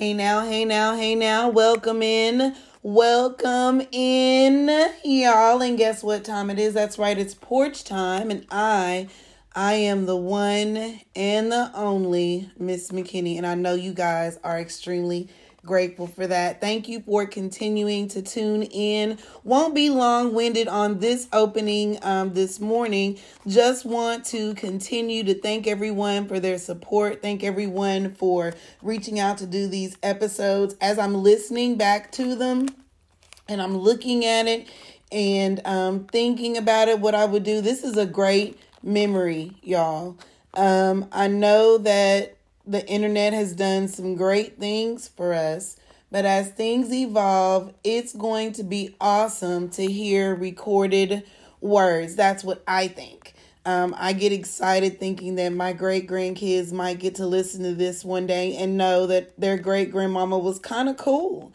Hey now, hey now, hey now. Welcome in. Welcome in, y'all. And guess what time it is? That's right, it's porch time. And I, I am the one and the only Miss McKinney. And I know you guys are extremely Grateful for that. Thank you for continuing to tune in. Won't be long winded on this opening um, this morning. Just want to continue to thank everyone for their support. Thank everyone for reaching out to do these episodes. As I'm listening back to them and I'm looking at it and um, thinking about it, what I would do, this is a great memory, y'all. Um, I know that the internet has done some great things for us. But as things evolve, it's going to be awesome to hear recorded words. That's what I think. Um, I get excited thinking that my great grandkids might get to listen to this one day and know that their great grandmama was kind of cool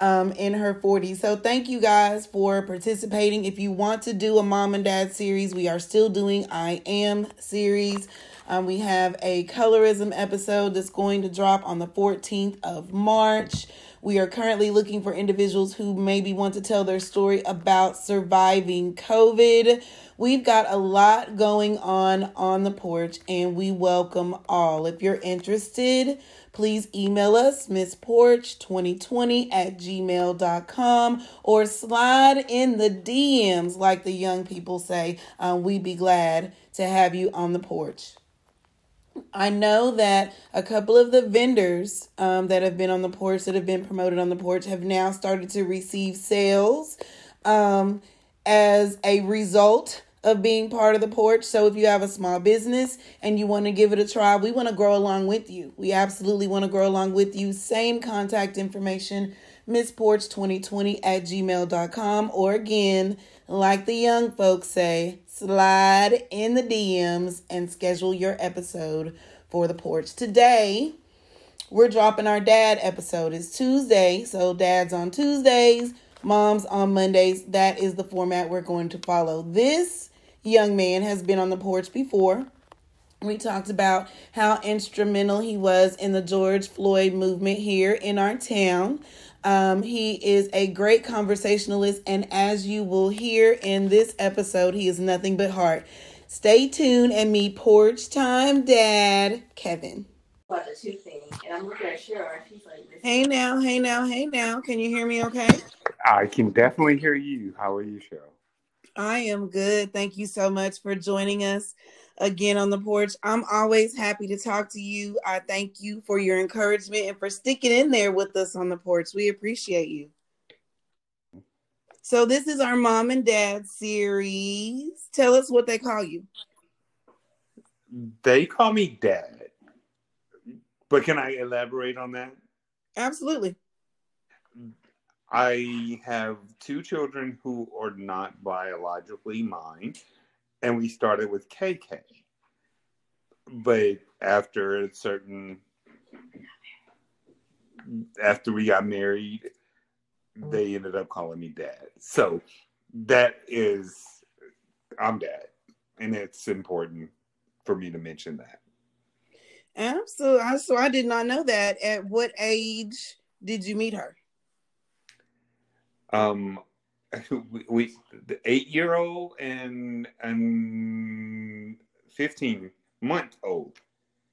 um, in her 40s. So, thank you guys for participating. If you want to do a mom and dad series, we are still doing I Am series. Um, we have a colorism episode that's going to drop on the 14th of March. We are currently looking for individuals who maybe want to tell their story about surviving COVID. We've got a lot going on on the porch, and we welcome all. If you're interested, please email us missporch2020 at gmail.com or slide in the DMs, like the young people say. Uh, we'd be glad to have you on the porch. I know that a couple of the vendors um, that have been on the porch, that have been promoted on the porch, have now started to receive sales um, as a result of being part of the porch. So if you have a small business and you want to give it a try, we want to grow along with you. We absolutely want to grow along with you. Same contact information, missporch2020 at gmail.com. Or again, like the young folks say, slide in the DMs and schedule your episode for the porch. Today, we're dropping our dad episode. It's Tuesday, so dad's on Tuesdays, mom's on Mondays. That is the format we're going to follow. This young man has been on the porch before. We talked about how instrumental he was in the George Floyd movement here in our town. Um, he is a great conversationalist, and as you will hear in this episode, he is nothing but heart. Stay tuned and meet Porch Time Dad, Kevin. About the two thing, and I'm looking at Cheryl. She's like, "Hey now, hey now, hey now. Can you hear me? Okay." I can definitely hear you. How are you, Cheryl? I am good. Thank you so much for joining us again on the porch. I'm always happy to talk to you. I thank you for your encouragement and for sticking in there with us on the porch. We appreciate you. So, this is our mom and dad series. Tell us what they call you. They call me dad. But can I elaborate on that? Absolutely. I have two children who are not biologically mine and we started with KK. But after a certain, after we got married, they ended up calling me dad. So that is, I'm dad, and it's important for me to mention that. Absolutely. So I did not know that. At what age did you meet her? Um, we, we the eight year old and and fifteen month old.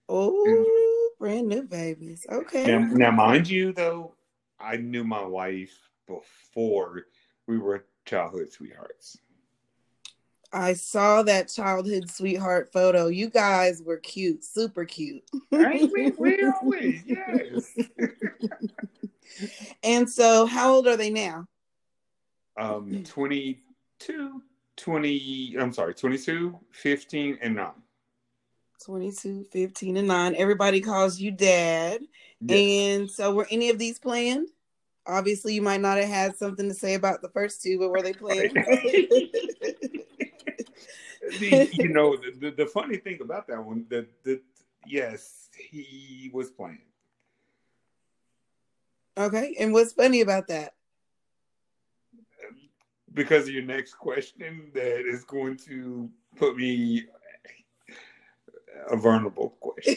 Oh, brand new babies. Okay. Now, now, mind you, though, I knew my wife before we were childhood sweethearts. I saw that childhood sweetheart photo. You guys were cute, super cute. Right? We, we always, yes. and so, how old are they now? Um, 22, 20, I'm sorry, 22, 15, and 9. 22, 15, and 9. Everybody calls you dad. Yes. And so, were any of these planned? Obviously, you might not have had something to say about the first two, but were they planned? the, you know, the, the, funny thing about that one, that the, yes, he was playing. Okay. And what's funny about that? Because of your next question that is going to put me a vulnerable question.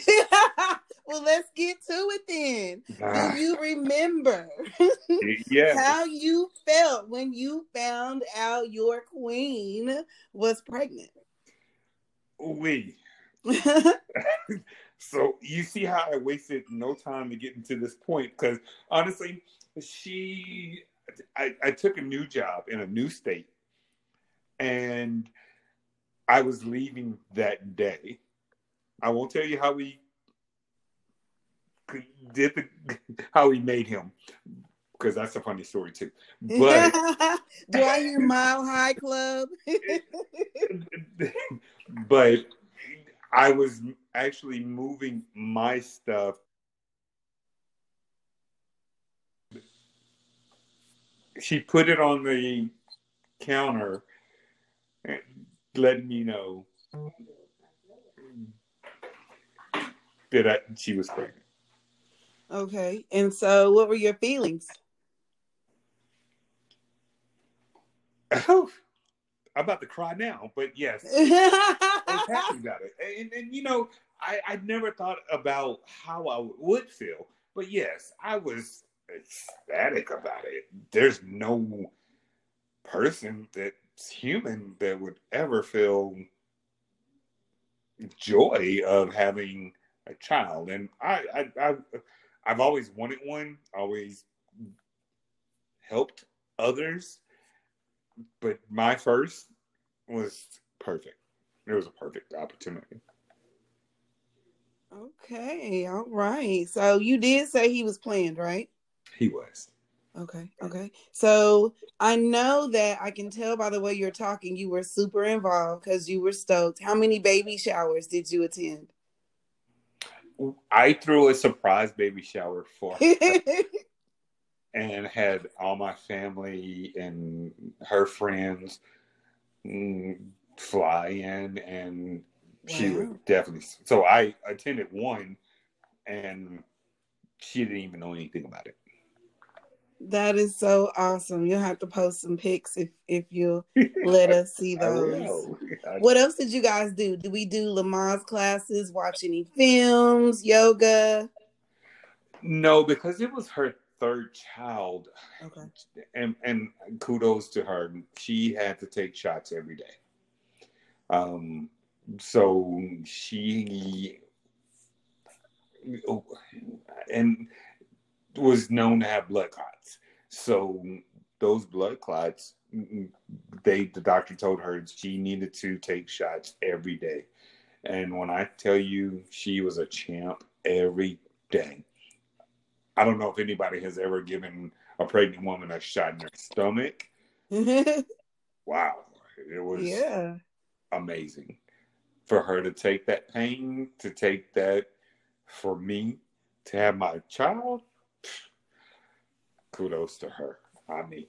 well, let's get to it then. Ah, Do you remember yeah. how you felt when you found out your queen was pregnant? We. So you see how I wasted no time to get into this point because honestly, she, I, I took a new job in a new state, and I was leaving that day. I won't tell you how we did the how we made him because that's a funny story too. But Do I hear Mile High Club? but I was actually moving my stuff. She put it on the counter, and letting me know that I, she was pregnant. okay. And so, what were your feelings? Oh, I'm about to cry now, but yes, I was happy about it. And, and you know, I, I never thought about how I would feel, but yes, I was ecstatic about it. There's no person that's human that would ever feel joy of having a child, and I, I, I I've always wanted one, always helped others, but my first was perfect. It was a perfect opportunity. okay. All right. So, you did say he was planned, right? He was. Okay. Okay. So, I know that I can tell by the way you're talking, you were super involved because you were stoked. How many baby showers did you attend? I threw a surprise baby shower for her and had all my family and her friends mm, fly in, and she was definitely. So I attended one, and she didn't even know anything about it. That is so awesome. You'll have to post some pics if if you let us see those. What else did you guys do? Did we do Lamaze classes, watch any films, yoga? No, because it was her third child, Okay. and and kudos to her. She had to take shots every day. Um, so she and was known to have blood clots. So those blood clots, they the doctor told her she needed to take shots every day. And when I tell you she was a champ every day. I don't know if anybody has ever given a pregnant woman a shot in her stomach. Wow. It was yeah. amazing for her to take that pain, to take that for me, to have my child. Kudos to her. I mean,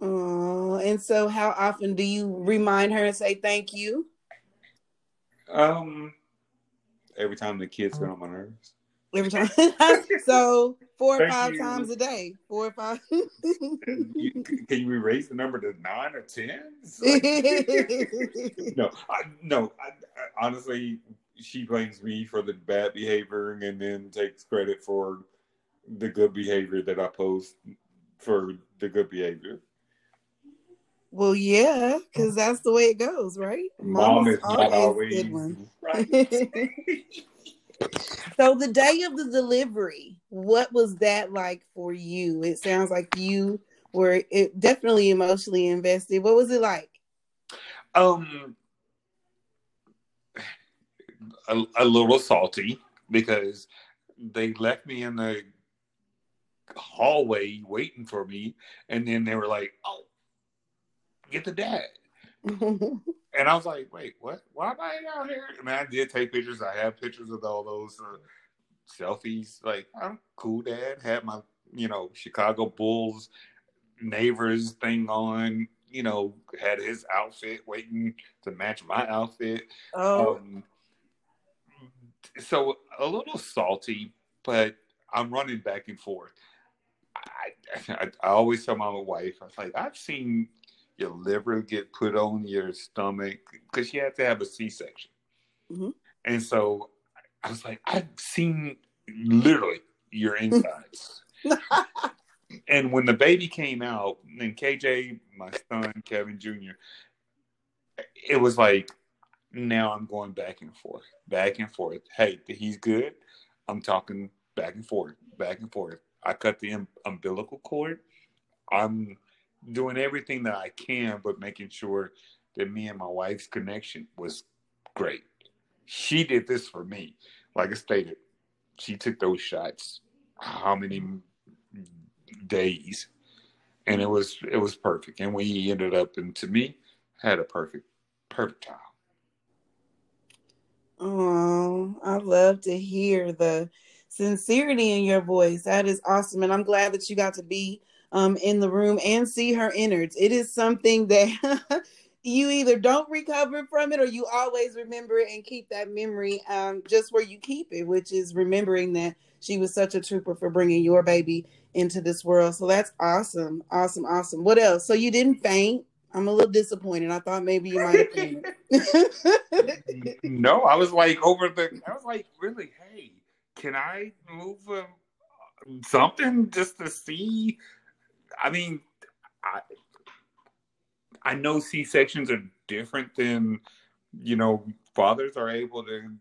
Oh, and so how often do you remind her and say thank you? um, every time the kids get on my nerves. Every time. so four or five you. times a day. Four or five. You, can you erase the number to nine or ten? no, I, no. I, I, honestly, she blames me for the bad behavior and then takes credit for the good behavior that I post for the good behavior. well, yeah, because that's the way it goes, right? Mom is not always good one. right. So the day of the delivery, what was that like for you? It sounds like you were definitely emotionally invested. What was it like? um, a, a little salty because they left me in the hallway waiting for me, and then they were like, "Oh, get the dad." And I was like, wait, what? Why am I out here? I mean, I did take pictures. I have pictures of all those uh, selfies. Like, I'm cool, dad. Had my, you know, Chicago Bulls neighbors thing on. You know, had his outfit waiting to match my outfit. oh, Um, so a little salty, but I'm running back and forth. I, I, I always tell my wife, I was like, I've seen your liver get put on your stomach because she had to have a C-section, Mhm. and so I was like, I've seen literally your insides. and when the baby came out, and KJ, my son, Kevin Jr., it was like, now I'm going back and forth, back and forth. Hey, he's good. I'm talking back and forth, back and forth. I cut the um, umbilical cord. I'm doing everything that I can, but making sure that me and my wife's connection was great. She did this for me. Like I stated, she took those shots how many days and it was it was perfect and we ended up and to me had a perfect perfect time oh i love to hear the sincerity in your voice that is awesome and i'm glad that you got to be um, in the room and see her innards it is something that you either don't recover from it or you always remember it and keep that memory um, just where you keep it which is remembering that she was such a trooper for bringing your baby into this world. So that's awesome. Awesome. Awesome. What else? So you didn't faint. I'm a little disappointed. I thought maybe you might have no, I was like over the, I was like, really, can I move uh, something just to see? I mean, I, I know C sections are different than, you know, fathers are able to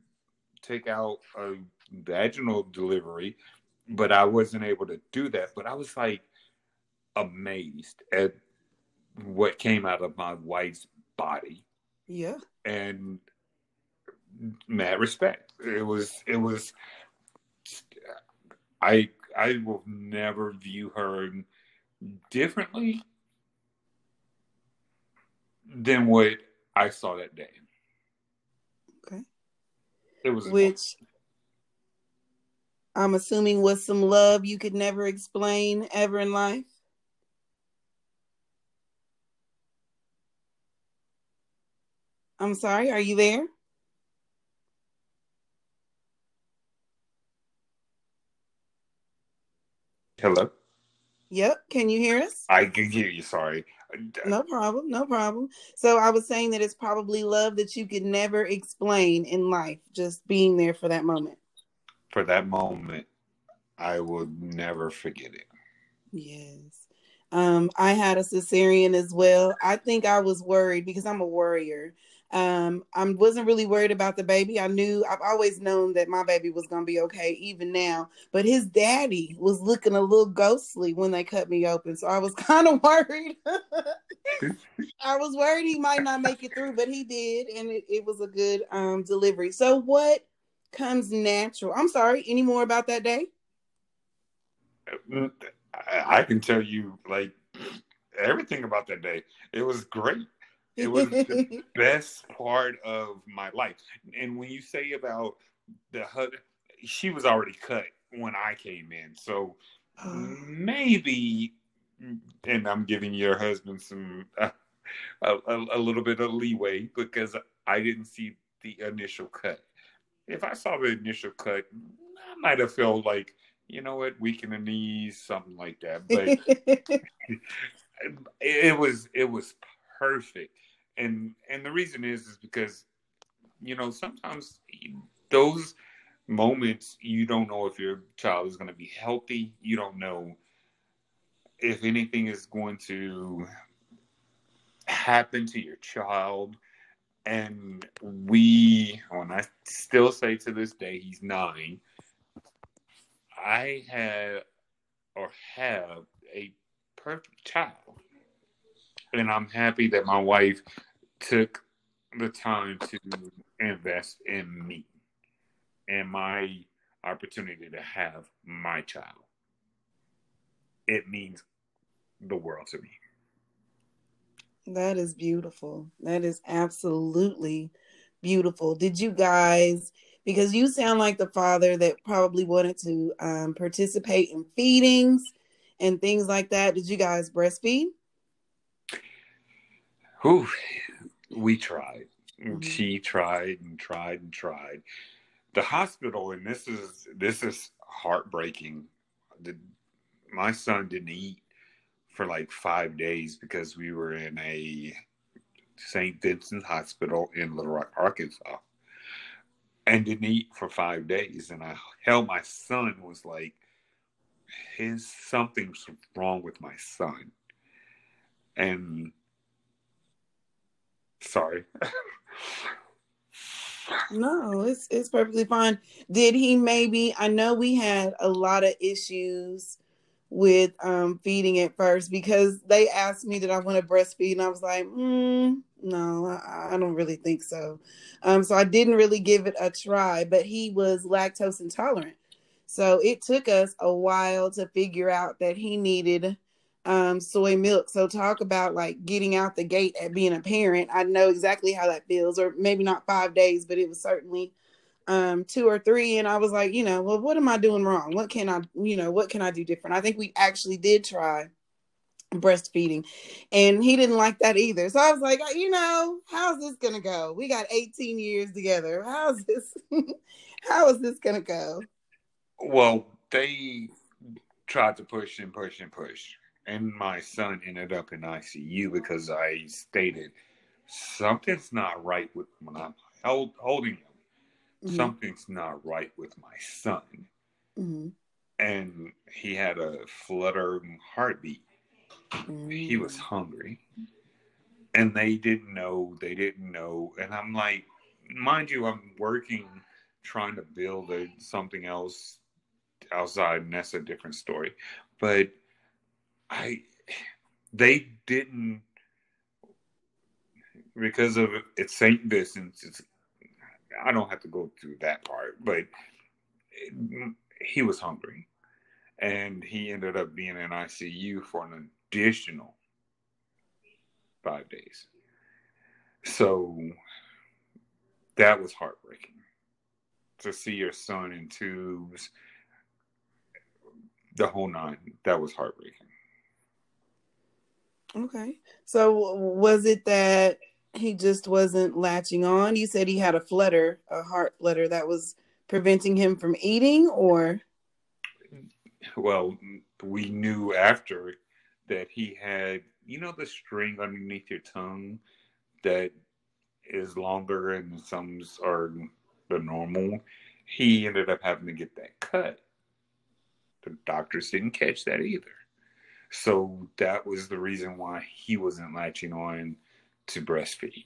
take out a vaginal delivery, but I wasn't able to do that. But I was like amazed at what came out of my wife's body. Yeah. And mad respect. It was it was I I will never view her differently than what I saw that day. Okay. It was which I'm assuming was some love you could never explain ever in life? I'm sorry, are you there? Hello? Yep, can you hear us? I can hear you, sorry. No problem, no problem. So I was saying that it's probably love that you could never explain in life, just being there for that moment for that moment, I will never forget it. Yes. Um, I had a cesarean as well. I think I was worried because I'm a worrier. Um, I wasn't really worried about the baby. I knew I've always known that my baby was gonna be okay, even now. But his daddy was looking a little ghostly when they cut me open, so I was kind of worried. I was worried he might not make it through, but he did, and it, it was a good um delivery. So, what comes natural. I'm sorry. Any more about that day? I can tell you like everything about that day. It was great. It was the best part of my life. And when you say about the HUD, she was already cut when I came in. So maybe, and I'm giving your husband some uh, a, a, a little bit of leeway because I didn't see the initial cut if I saw the initial cut, I might have felt like, you know what, weak in the knees, something like that. But it was it was perfect, and and the reason is is because, you know, sometimes those moments you don't know if your child is going to be healthy. You don't know if anything is going to happen to your child and we, and I still say to this day, he's nine. I had or have a perfect child, and I'm happy that my wife took the time to invest in me and my opportunity to have my child. It means the world to me. That is beautiful. That is absolutely beautiful. Did you guys, because you sound like the father that probably wanted to um, participate in feedings and things like that. Did you guys breastfeed? Whew, we tried. Mm-hmm. She tried and tried and tried. The hospital, and this is this is heartbreaking. The, my son didn't eat for like five days because we were in a St. Vincent Hospital in Little Rock, Arkansas. and didn't eat for five days. And I held my son was like, his something's wrong with my son. And sorry. no, it's it's perfectly fine. Did he maybe I know we had a lot of issues with um feeding at first because they asked me did I want to breastfeed and I was like, mm, no, I, I, don't really think so. Um, so I didn't really give it a try, but he was lactose intolerant. So it took us a while to figure out that he needed um, soy milk. So talk about like getting out the gate at being a parent. I know exactly how that feels, or maybe not five days, but it was certainly um, two or three. And I was like, you know, well, what am I doing wrong? What can I, you know, what can I do different? I think we actually did try breastfeeding and he didn't like that either so i was like you know how's this gonna go we got 18 years together how's this how is this gonna go well they tried to push and push and push and my son ended up in icu because i stated something's not right with when i'm held, holding him mm-hmm. something's not right with my son mm-hmm. and he had a fluttering heartbeat Mm. He was mm. hungry. And they didn't know, they didn't know. And I'm like, mind you, I'm working trying to build a, something else outside, and that's a different story. But I, they didn't, because of it's St. Vincent's, it's, I don't have to go through that part, but it, he was hungry. And he ended up being in ICU for an additional five days. So that was heartbreaking to see your son in tubes, the whole nine. That was heartbreaking. Okay. So was it that he just wasn't latching on? You said he had a flutter, a heart flutter that was preventing him from eating or well, we knew after that he had, you know, the string underneath your tongue that is longer and some are the normal. He ended up having to get that cut. The doctors didn't catch that either. So that was the reason why he wasn't latching on to breastfeed.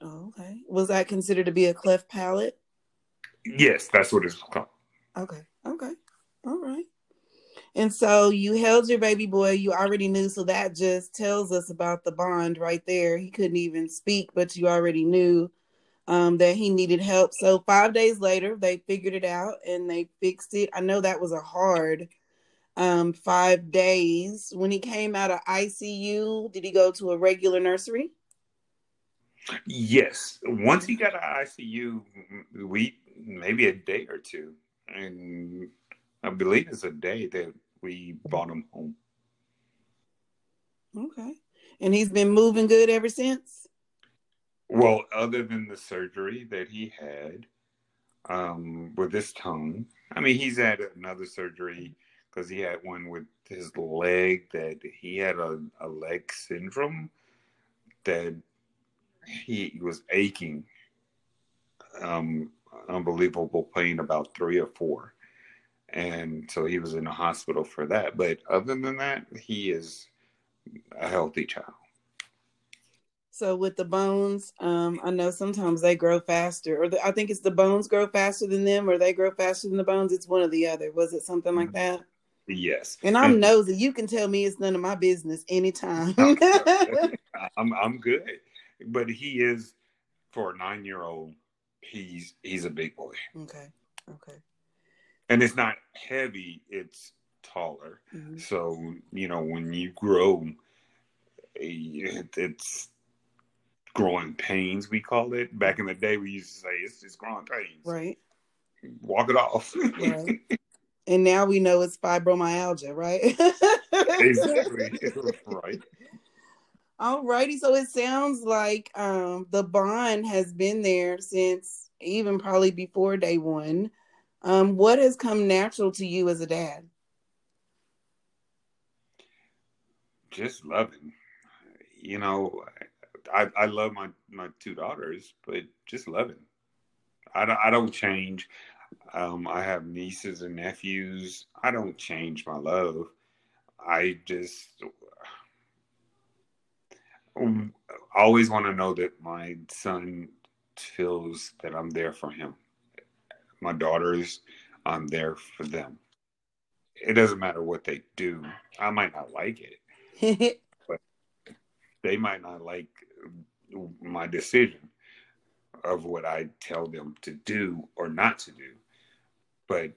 Oh, okay. Was that considered to be a cleft palate? Yes, that's what it's called. Okay. Okay. All right. And so you held your baby boy, you already knew. So that just tells us about the bond right there. He couldn't even speak, but you already knew um, that he needed help. So five days later, they figured it out and they fixed it. I know that was a hard um, five days. When he came out of ICU, did he go to a regular nursery? Yes. Once he got out of ICU, we maybe a day or two. And I believe it's a day that we brought him home. Okay. And he's been moving good ever since? Well, other than the surgery that he had um, with his tongue, I mean, he's had another surgery because he had one with his leg that he had a, a leg syndrome that he was aching um, unbelievable pain about three or four and so he was in the hospital for that. But other than that, he is a healthy child. So with the bones, um, I know sometimes they grow faster, or the, I think it's the bones grow faster than them, or they grow faster than the bones. It's one or the other. Was it something like that? Yes. And I'm nosy. You can tell me it's none of my business anytime. I'm I'm good, but he is for a nine year old. He's he's a big boy. Okay. Okay and it's not heavy it's taller mm-hmm. so you know when you grow it's growing pains we call it back in the day we used to say it's just growing pains right walk it off right and now we know it's fibromyalgia right exactly right all righty so it sounds like um, the bond has been there since even probably before day one um, what has come natural to you as a dad? Just loving. You know, I, I love my, my two daughters, but just loving. I don't, I don't change. Um, I have nieces and nephews. I don't change my love. I just um, always want to know that my son feels that I'm there for him. My daughters, I'm there for them. It doesn't matter what they do. I might not like it, but they might not like my decision of what I tell them to do or not to do. But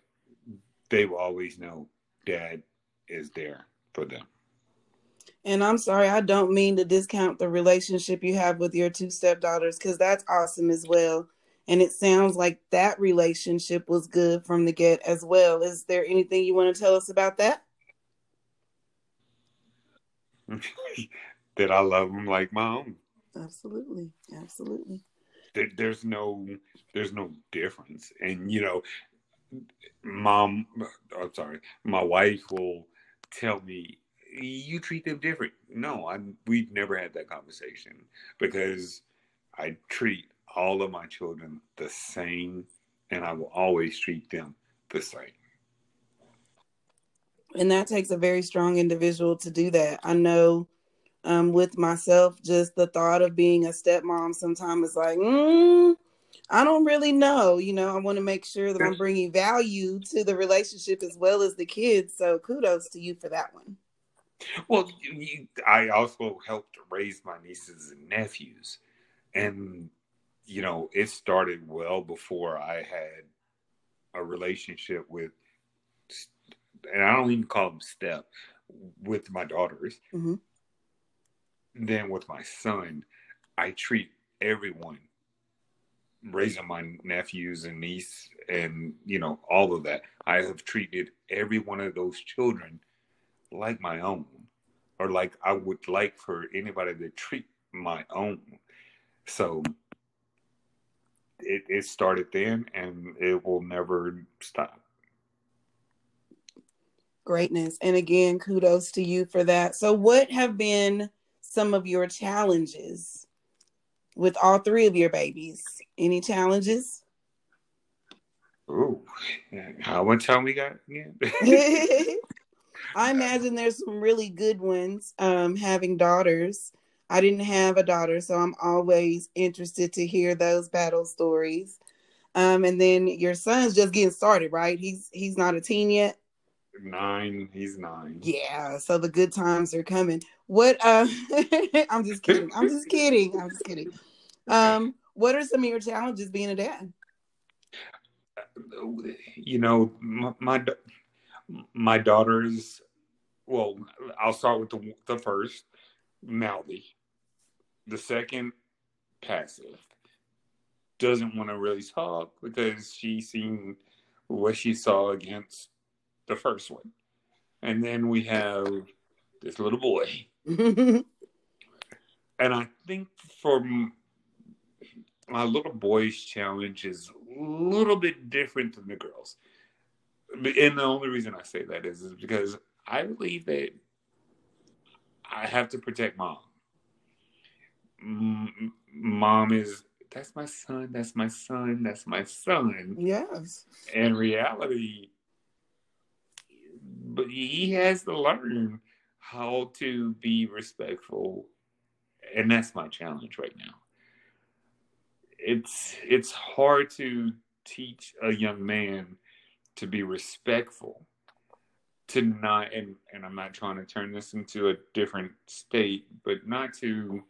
they will always know dad is there for them. And I'm sorry, I don't mean to discount the relationship you have with your two stepdaughters because that's awesome as well. And it sounds like that relationship was good from the get as well. Is there anything you want to tell us about that? that I love them like my own. Absolutely, absolutely. there's no, there's no difference, and you know, mom. I'm sorry, my wife will tell me you treat them different. No, I'm. We've never had that conversation because I treat all of my children the same, and I will always treat them the same. And that takes a very strong individual to do that. I know um, with myself, just the thought of being a stepmom sometimes is like, mm, I don't really know. You know, I want to make sure that I'm bringing value to the relationship as well as the kids. So kudos to you for that one. Well, you, I also helped raise my nieces and nephews, and you know it started well before I had a relationship with, and I don't even call them step, with my daughters. Mm-hmm. Then with my son, I treat everyone raising my nephews and niece and you know all of that i have treated every one of those children like my own or like I would like for anybody to treat my own. So it, it started then and it will never stop. Greatness. And again, kudos to you for that. So, what have been some of your challenges with all three of your babies? Any challenges? Oh, how much time we got Yeah. I imagine there's some really good ones. Um, having daughters, I didn't have a daughter, so I'm always interested to hear those battle stories. Um, and then your son's just getting started, right? He's he's not a teen yet. Nine. He's nine. Yeah. So the good times are coming. What? Uh, I'm just kidding. I'm just kidding. I'm just kidding. Um, what are some of your challenges being a dad? You know, my my, my daughters well, I'll start with the the first, mouthy. The second, passive. Doesn't want to really talk because she's seen what she saw against the first one. And then we have this little boy. and I think for my little boy's challenge is a little bit different than the girls. And the only reason I say that is, is because I believe that I have to protect mom. Mom is that's my son, that's my son, that's my son. Yes. In reality, but he has to learn how to be respectful, and that's my challenge right now. It's it's hard to teach a young man to be respectful to not and and I'm not trying to turn this into a different state, but not to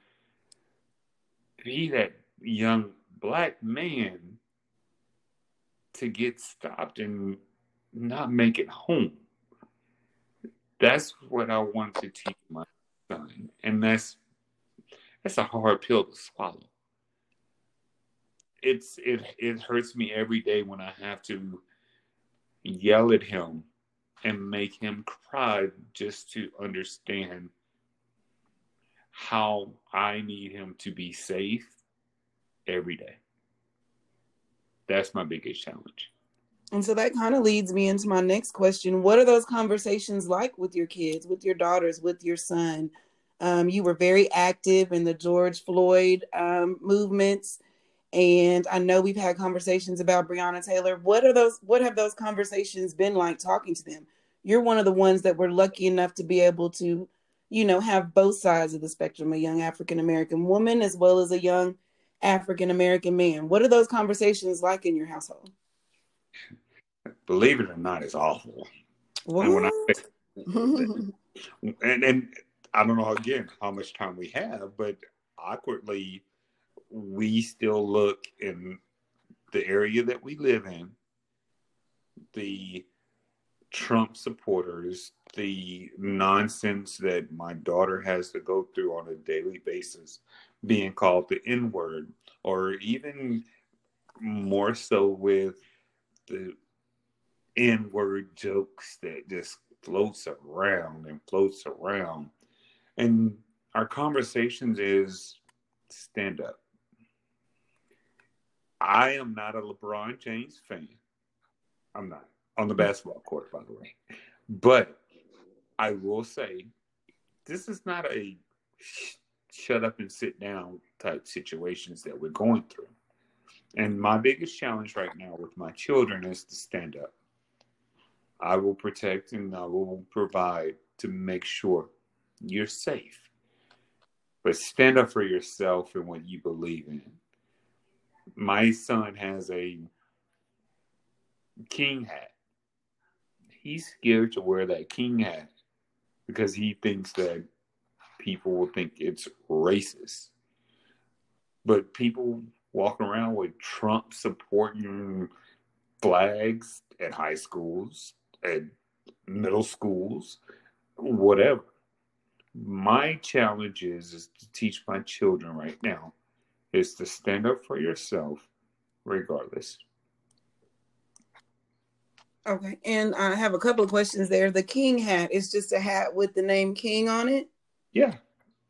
be that young black man to get stopped and not make it home. That's what I want to teach my son. And that's that's a hard pill to swallow. It's it it hurts me every day when I have to yell at him and make him cry just to understand how I need him to be safe every day. That's my biggest challenge. And so that kind of leads me into my next question. What are those conversations like with your kids, with your daughters, with your son? Um, you were very active in the George Floyd um, movements. And I know we've had conversations about Breonna Taylor. What are those what have those conversations been like talking to them? You're one of the ones that were lucky enough to be able to, you know, have both sides of the spectrum, a young African American woman as well as a young African American man. What are those conversations like in your household? Believe it or not, it's awful. What? And, I, and, and I don't know again how much time we have, but awkwardly, we still look in the area that we live in, the Trump supporters, the nonsense that my daughter has to go through on a daily basis, being called the N word, or even more so with the N word jokes that just floats around and floats around. And our conversations is stand up. I am not a LeBron James fan. I'm not on the basketball court, by the way. But I will say, this is not a sh- shut up and sit down type situations that we're going through. And my biggest challenge right now with my children is to stand up. I will protect and I will provide to make sure you're safe. But stand up for yourself and what you believe in. My son has a king hat. He's scared to wear that king hat because he thinks that people will think it's racist. But people walk around with Trump supporting flags at high schools, at middle schools, whatever. My challenge is, is to teach my children right now is to stand up for yourself regardless. Okay, and I have a couple of questions there. The king hat is just a hat with the name King on it? Yeah,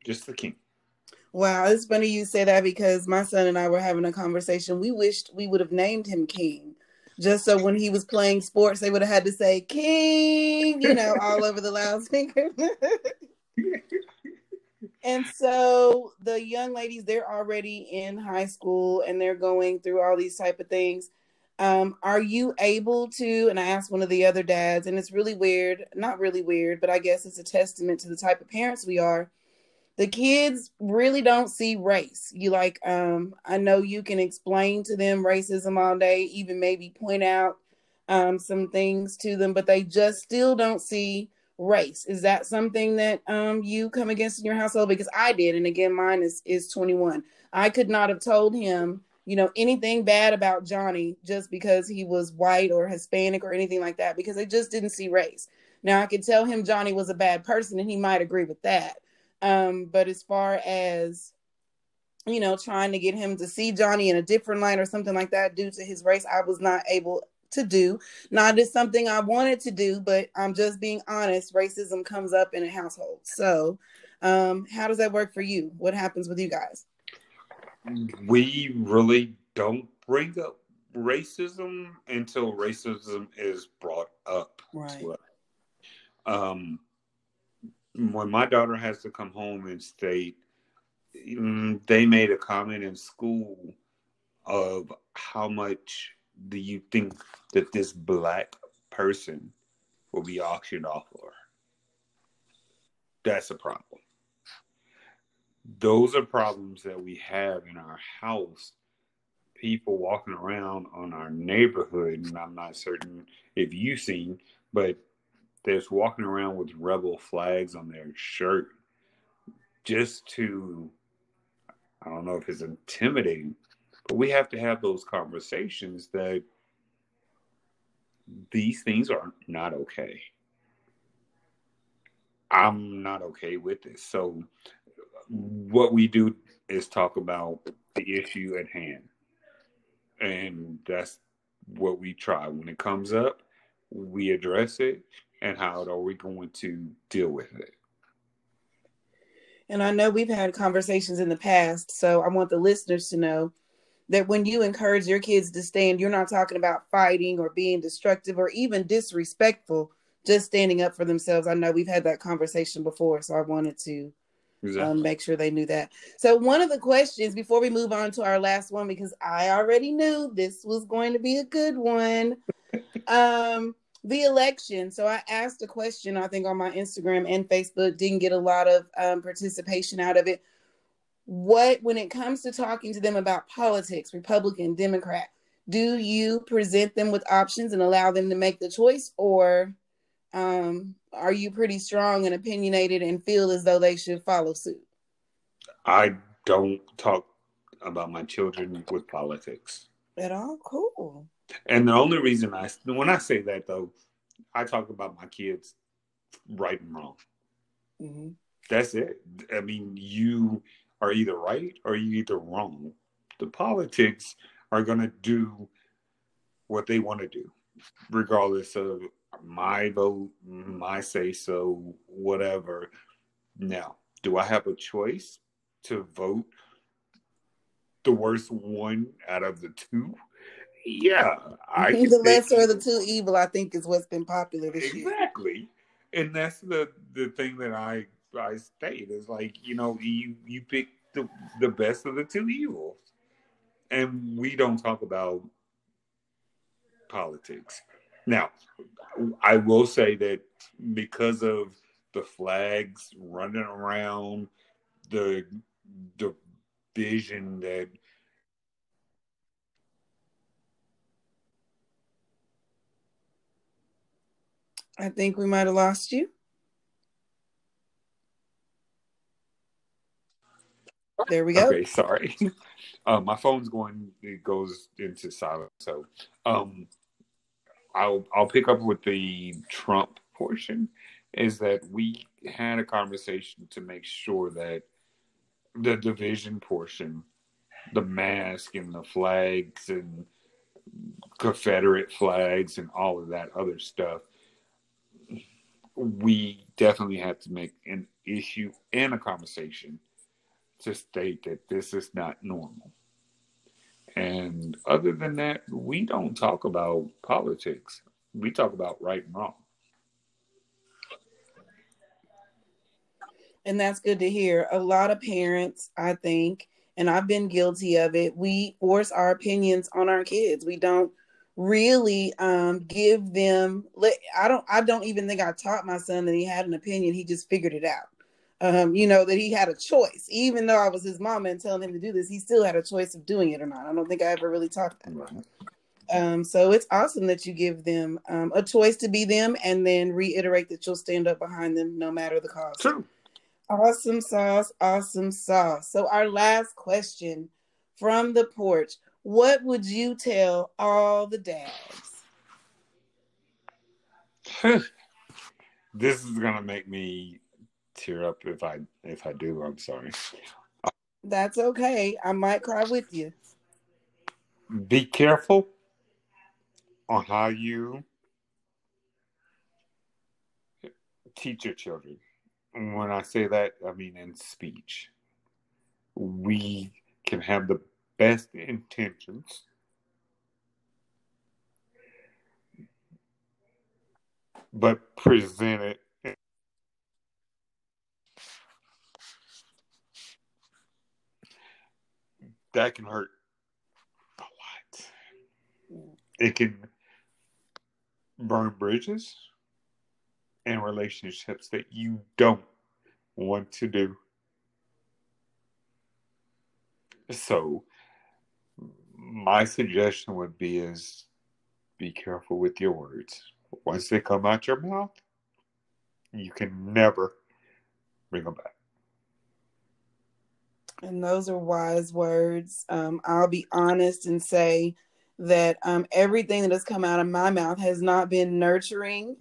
just the king. Wow, it's funny you say that because my son and I were having a conversation. We wished we would have named him King just so when he was playing sports, they would have had to say King, you know, all over the loudspeaker. and so the young ladies, they're already in high school and they're going through all these type of things. Um, are you able to? And I asked one of the other dads, and it's really weird, not really weird, but I guess it's a testament to the type of parents we are the kids really don't see race. You like, um, I know you can explain to them racism all day, even maybe point out um, some things to them, but they just still don't see race. Is that something that um, you come against in your household? Because I did, and again, mine is is 21. I could not have told him, you know, anything bad about Johnny just because he was white or Hispanic or anything like that, because they just didn't see race. Now I could tell him Johnny was a bad person, and he might agree with that um, but as far as you know, trying to get him to see Johnny in a different light or something like that due to his race, I was not able to do. Not as something I wanted to do, but I'm just being honest. Racism comes up in a household. So, um, how does that work for you? What happens with you guys? We really don't bring up racism until racism is brought up. Right. Um, when my daughter has to come home and state mm, they made a comment in school of how much do you think that this black person will be auctioned off for? That's a problem. Those are problems that we have in our house. People walking around on our neighborhood and i'm not certain if you've seen but that's walking around with rebel flags on their shirt just to I don't know if it's intimidating, but we have to have those conversations that these things are not okay. I'm not okay with this. So what we do is talk about the issue at hand. And that's what we try. When it comes up, we address it and how are we going to deal with it? And I know we've had conversations in the past, so I want the listeners to know that when you encourage your kids to stand, you're not talking about fighting or being destructive or even disrespectful, just standing up for themselves. I know we've had that conversation before, so I wanted to exactly. um, make sure they knew that. So one of the questions before we move on to our last one, because I already knew this was going to be a good one. um, the election. So I asked a question, I think on my Instagram and Facebook, didn't get a lot of um, participation out of it. What, when it comes to talking to them about politics, Republican, Democrat, do you present them with options and allow them to make the choice, or um, are you pretty strong and opinionated and feel as though they should follow suit? I don't talk about my children with politics at all. Cool. And the only reason I, when I say that though, I talk about my kids right and wrong. Mm-hmm. That's it. I mean, you are either right or you either wrong. The politics are going to do what they want to do, regardless of my vote, my say so, whatever. Now, do I have a choice to vote the worst one out of the two? Yeah, I the lesser of the two evil. I think is what's been popular this exactly. year. Exactly, and that's the the thing that I I state is like you know you you pick the the best of the two evils, and we don't talk about politics. Now, I will say that because of the flags running around, the the vision that I think we might have lost you. There we go. Okay, sorry. Uh, my phone's going; it goes into silent. So, um, I'll I'll pick up with the Trump portion. Is that we had a conversation to make sure that the division portion, the mask and the flags and Confederate flags and all of that other stuff we definitely have to make an issue and a conversation to state that this is not normal. And other than that, we don't talk about politics. We talk about right and wrong. And that's good to hear. A lot of parents, I think, and I've been guilty of it, we force our opinions on our kids. We don't really um give them i don't i don't even think i taught my son that he had an opinion he just figured it out. Um you know that he had a choice even though i was his mom and telling him to do this he still had a choice of doing it or not. I don't think i ever really taught that. Um so it's awesome that you give them um, a choice to be them and then reiterate that you'll stand up behind them no matter the cost. True. Awesome sauce awesome sauce. So our last question from the porch what would you tell all the dads? this is gonna make me tear up if I if I do. I'm sorry. That's okay. I might cry with you. Be careful on how you teach your children. When I say that, I mean in speech. We can have the best intentions. But present it that can hurt a lot. It can burn bridges and relationships that you don't want to do. So my suggestion would be is be careful with your words. Once they come out your mouth, you can never bring them back. And those are wise words. Um, I'll be honest and say that um, everything that has come out of my mouth has not been nurturing,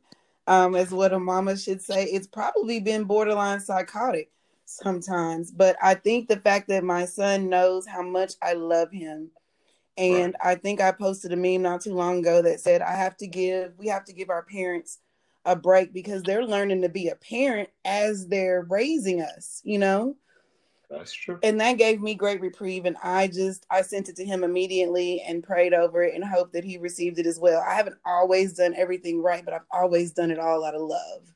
um, as what a mama should say. It's probably been borderline psychotic sometimes. But I think the fact that my son knows how much I love him and right. I think I posted a meme not too long ago that said, I have to give, we have to give our parents a break because they're learning to be a parent as they're raising us, you know? That's true. And that gave me great reprieve. And I just, I sent it to him immediately and prayed over it and hoped that he received it as well. I haven't always done everything right, but I've always done it all out of love.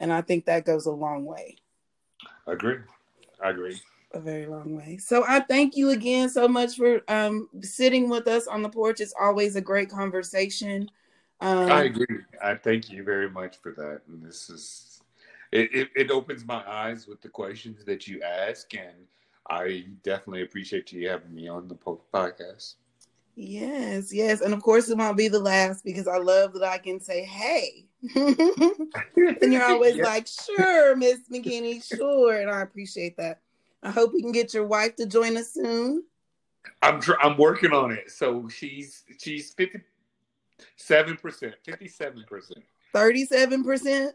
And I think that goes a long way. I agree. I agree. A very long way. So I thank you again so much for um, sitting with us on the porch. It's always a great conversation. Um, I agree. I thank you very much for that. And this is it, it, it opens my eyes with the questions that you ask, and I definitely appreciate you having me on the podcast. Yes, yes, and of course it won't be the last because I love that I can say "Hey," and you're always like, "Sure, Miss McKinney, sure," and I appreciate that. I hope we can get your wife to join us soon. I'm tr- I'm working on it. So she's she's fifty seven percent, fifty seven percent, thirty seven percent,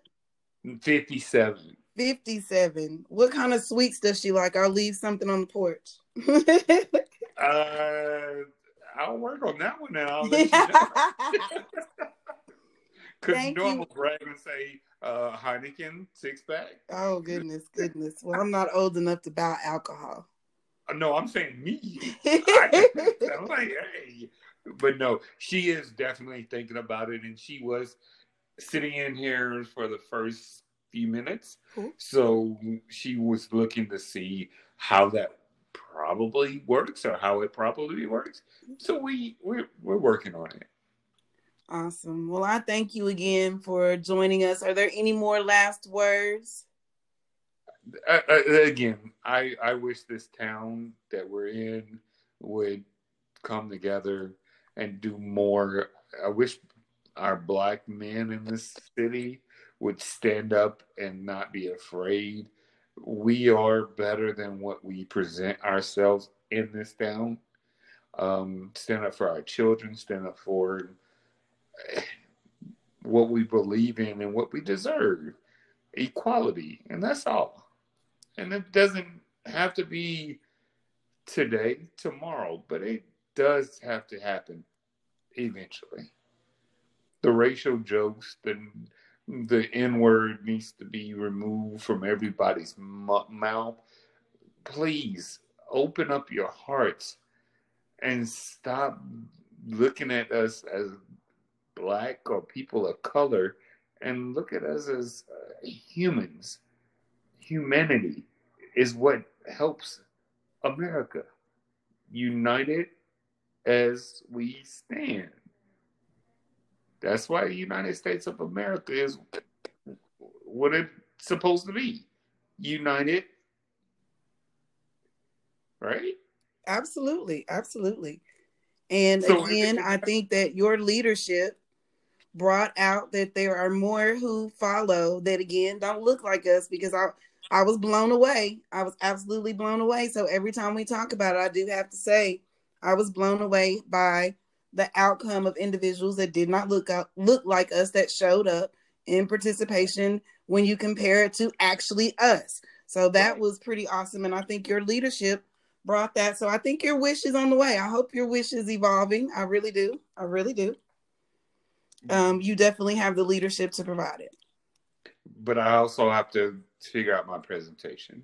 fifty seven. 57. What kind of sweets does she like? I'll leave something on the porch. uh, I'll work on that one now. Because you know brag and say uh, Heineken six pack. Oh goodness, goodness. Well, I'm not old enough to buy alcohol. Uh, no, I'm saying me. I'm like, hey, but no, she is definitely thinking about it, and she was sitting in here for the first few minutes. Cool. So she was looking to see how that probably works or how it probably works. So we we're we're working on it. Awesome. Well, I thank you again for joining us. Are there any more last words? Uh, uh, again, I I wish this town that we're in would come together and do more. I wish our black men in this city would stand up and not be afraid. We are better than what we present ourselves in this town. Um, stand up for our children, stand up for what we believe in and what we deserve equality. And that's all. And it doesn't have to be today, tomorrow, but it does have to happen eventually. The racial jokes, the the N word needs to be removed from everybody's mouth. Please open up your hearts and stop looking at us as black or people of color and look at us as uh, humans. Humanity is what helps America. United as we stand. That's why the United States of America is what it's supposed to be. United. Right? Absolutely. Absolutely. And so, again, I think that your leadership brought out that there are more who follow that again don't look like us because I I was blown away. I was absolutely blown away. So every time we talk about it, I do have to say I was blown away by the outcome of individuals that did not look out, look like us that showed up in participation when you compare it to actually us. So that was pretty awesome. And I think your leadership brought that. So I think your wish is on the way. I hope your wish is evolving. I really do. I really do. Um, you definitely have the leadership to provide it. But I also have to figure out my presentation.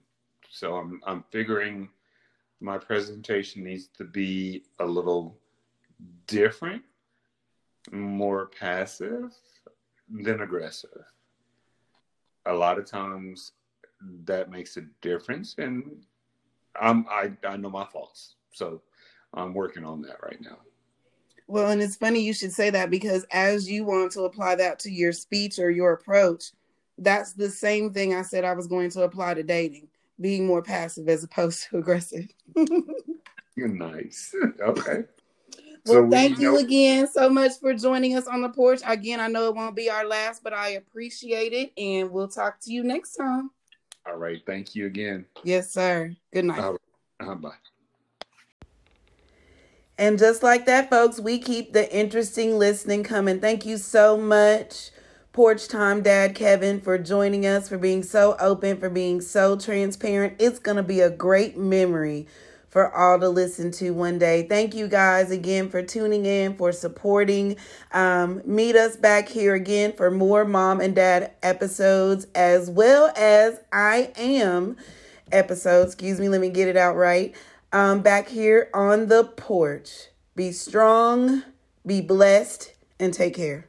So I'm I'm figuring my presentation needs to be a little different, more passive than aggressive. A lot of times that makes a difference and I'm I, I know my faults. So I'm working on that right now. Well, and it's funny you should say that because as you want to apply that to your speech or your approach, that's the same thing I said I was going to apply to dating, being more passive as opposed to aggressive. You're nice. Okay. Well, so thank you know- again so much for joining us on the porch. Again, I know it won't be our last, but I appreciate it. And we'll talk to you next time. All right. Thank you again. Yes, sir. Good night. Uh, bye. And just like that, folks, we keep the interesting listening coming. Thank you so much, Porch Time Dad Kevin, for joining us, for being so open, for being so transparent. It's going to be a great memory for all to listen to one day. Thank you guys again for tuning in, for supporting. Um, meet us back here again for more mom and dad episodes, as well as I am episodes. Excuse me, let me get it out right. Um, back here on the porch. Be strong, be blessed, and take care.